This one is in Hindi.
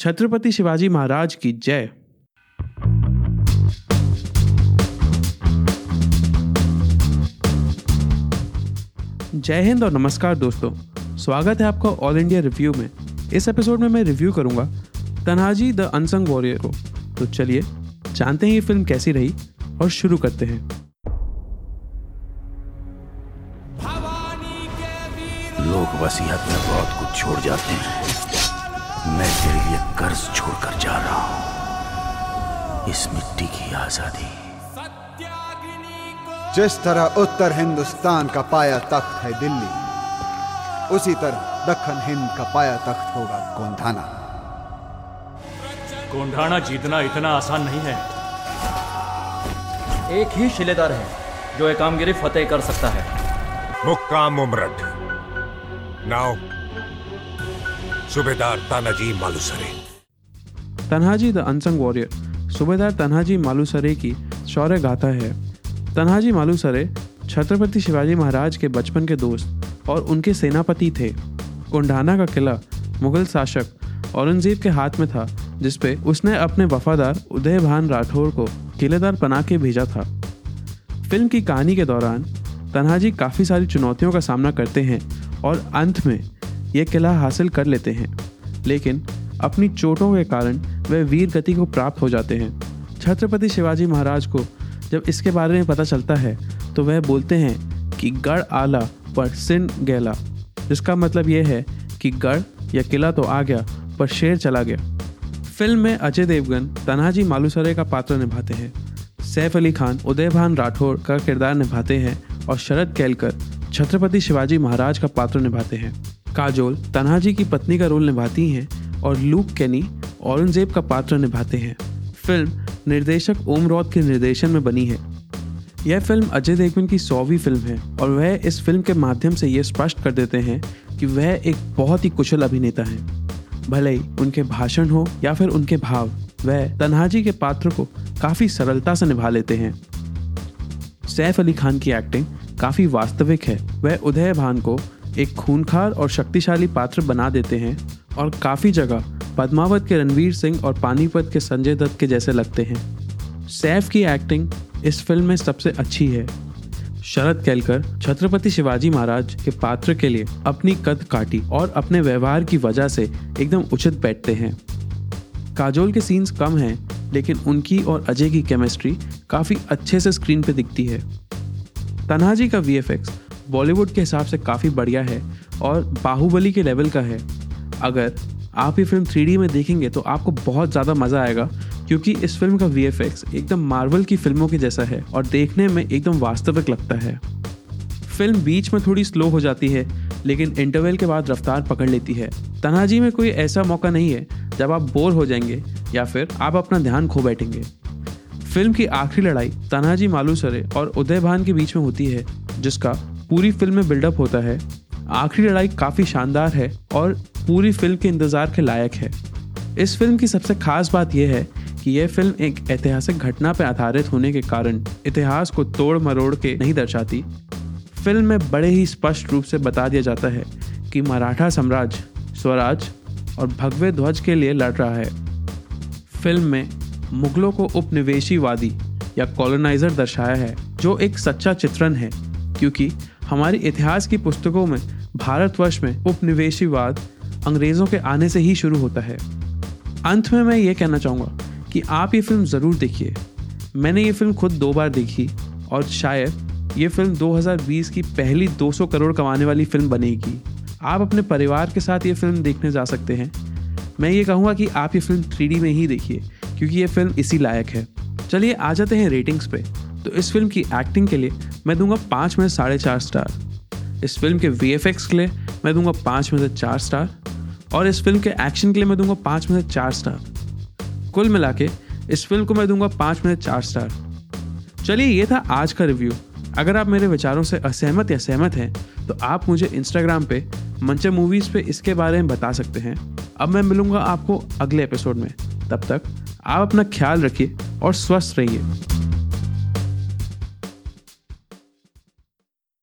छत्रपति शिवाजी महाराज की जय। जय हिंद और नमस्कार दोस्तों, स्वागत है आपका ऑल इंडिया रिव्यू में। इस एपिसोड में मैं रिव्यू करूँगा तन्हाजी द अनसंग वॉरियर को। तो चलिए, जानते हैं ये फ़िल्म कैसी रही और शुरू करते हैं। लोग वसीयत में बहुत कुछ छोड़ जाते हैं। मैं तेरे लिए कर्ज छोड़कर जा रहा हूँ। इस मिट्टी की आज़ादी। जिस तरह उत्तर हिंदुस्तान का पाया तख्त है दिल्ली उसी तरह दक्षिण हिंद का पाया तख्त होगा गोंधाना। गोंढाना जीतना इतना आसान नहीं है। एक ही शिलेदार है जो एक कामगिरी फतेह कर सकता है। मुक्का उमरठ नाउ सूबेदार Tanaji Malusare. Tanhaji the unsung warrior. सूबेदार तन्हाजी मालूसरे की शौर्य गाथा है। तन्हाजी मालूसरे छत्रपति शिवाजी महाराज के बचपन के दोस्त और उनके सेनापति थे। कोंडाना का किला मुगल शासक औरंगज़ेब के हाथ में था, जिसपे उसने अपने वफादार उदय भान राठौर को किलेदार बना के भेजा था। फ़िल्म की कहानी के दौरान तन्हाजी काफ़ी सारी चुनौतियों का सामना करते हैं और अंत में ये किला हासिल कर लेते हैं। लेकिन अपनी चोटों के कारण वे वीर गति को प्राप्त हो जाते हैं। छत्रपति शिवाजी महाराज को जब इसके बारे में पता चलता है तो वह बोलते हैं कि गढ़ आला पर सिन गैला, जिसका मतलब यह है कि गढ़ या किला तो आ गया, पर शेर चला गया। फ़िल्म में अजय देवगन तनाजी मालूसरे का पात्र निभाते हैं। सैफ अली खान उदय भान राठौर का किरदार निभाते हैं और शरद केलकर, छत्रपति शिवाजी महाराज का पात्र निभाते हैं। काजोल तन्हाजी की पत्नी का रोल निभाती हैं और लूक केनी औरंगज़ेब का पात्र निभाते हैं। फ़िल्म निर्देशक ओम रौत के निर्देशन में बनी है। यह फ़िल्म अजय देवगन की सौवीं फ़िल्म है और वह इस फ़िल्म के माध्यम से यह स्पष्ट कर देते हैं कि वह एक बहुत ही कुशल अभिनेता हैं। भले ही उनके भाषण हो या फिर उनके भाव, वह तन्हाजी के पात्र को काफ़ी सरलता से निभा लेते हैं। सैफ अली खान की एक्टिंग काफ़ी वास्तविक है। वह उदय भान को एक खूनखार और शक्तिशाली पात्र बना देते हैं और काफ़ी जगह पद्मावत के रणवीर सिंह और पानीपत के संजय दत्त के जैसे लगते हैं। सैफ की एक्टिंग इस फ़िल्म में सबसे अच्छी है। शरद केलकर, छत्रपति शिवाजी महाराज के पात्र के लिए अपनी कद काटी और अपने व्यवहार की वजह से एकदम उचित बैठते हैं। काजोल के सीन्स कम हैं, लेकिन उनकी और अजय की केमिस्ट्री काफ़ी अच्छे से स्क्रीन पे दिखती है। तन्हाजी का वीएफएक्स बॉलीवुड के हिसाब से काफ़ी बढ़िया है और बाहुबली के लेवल का है। अगर आप ये फ़िल्म थ्री में देखेंगे तो आपको बहुत ज़्यादा मज़ा आएगा, क्योंकि इस फ़िल्म का वीएफएक्स एकदम मार्वल की फ़िल्मों के जैसा है और देखने में एकदम वास्तविक लगता है। फ़िल्म बीच में थोड़ी स्लो हो जाती है, लेकिन इंटरवल के बाद रफ्तार पकड़ लेती है। तनाजी में कोई ऐसा मौका नहीं है, जब आप बोर हो जाएँगे या फिर आप अपना ध्यान खो बैठेंगे। फ़िल्म की आखिरी लड़ाई तनाजी मालूसरे और उदय भान के बीच में होती है, जिसका पूरी फ़िल्म में बिल्डअप होता है। आखिरी लड़ाई काफ़ी शानदार है और पूरी फ़िल्म के इंतज़ार के लायक है। इस फ़िल्म की सबसे खास बात यह है कि यह फ़िल्म एक ऐतिहासिक घटना पर आधारित होने के कारण इतिहास को तोड़ मरोड़ के नहीं दर्शाती। फ़िल्म में बड़े ही स्पष्ट रूप से बता दिया जाता है कि मराठा साम्राज्य स्वराज और भगवे ध्वज के लिए लड़ रहा है। फ़िल्म में मुगलों को उपनिवेशीवादी या कॉलोनाइजर दर्शाया है, जो एक सच्चा चित्रण है, क्योंकि हमारी इतिहास की पुस्तकों में, भारतवर्ष में उपनिवेशीवाद अंग्रेज़ों के आने से ही शुरू होता है। अंत में मैं ये कहना चाहूँगा कि आप ये फ़िल्म ज़रूर देखिए। मैंने ये फ़िल्म खुद दो बार देखी और शायद ये फ़िल्म 2020 की पहली 200 करोड़ कमाने वाली फ़िल्म बनेगी। आप अपने परिवार के साथ ये फ़िल्म देखने जा सकते हैं। मैं ये कहूँगा कि आप ये फ़िल्म थ्री में ही देखिए, क्योंकि ये फ़िल्म इसी लायक है। चलिए आ जाते हैं रेटिंग्स पे। तो इस फ़िल्म की एक्टिंग के लिए मैं दूँगा पाँच में से साढ़े चार स्टार। इस फ़िल्म के वीएफएक्स के लिए मैं दूँगा पाँच में से चार स्टार और इस फ़िल्म के एक्शन के लिए मैं दूँगा पाँच में से चार स्टार। कुल मिला के इस फ़िल्म को मैं दूँगा पाँच में से चार स्टार। चलिए, ये था आज का रिव्यू। अगर आप मेरे विचारों से असहमत या सहमत हैं तो आप मुझे इंस्टाग्राम पे मंचा मूवीज़ पे इसके बारे में बता सकते हैं। अब मैं मिलूँगा आपको अगले एपिसोड में। तब तक आप अपना ख्याल रखिए और स्वस्थ रहिए।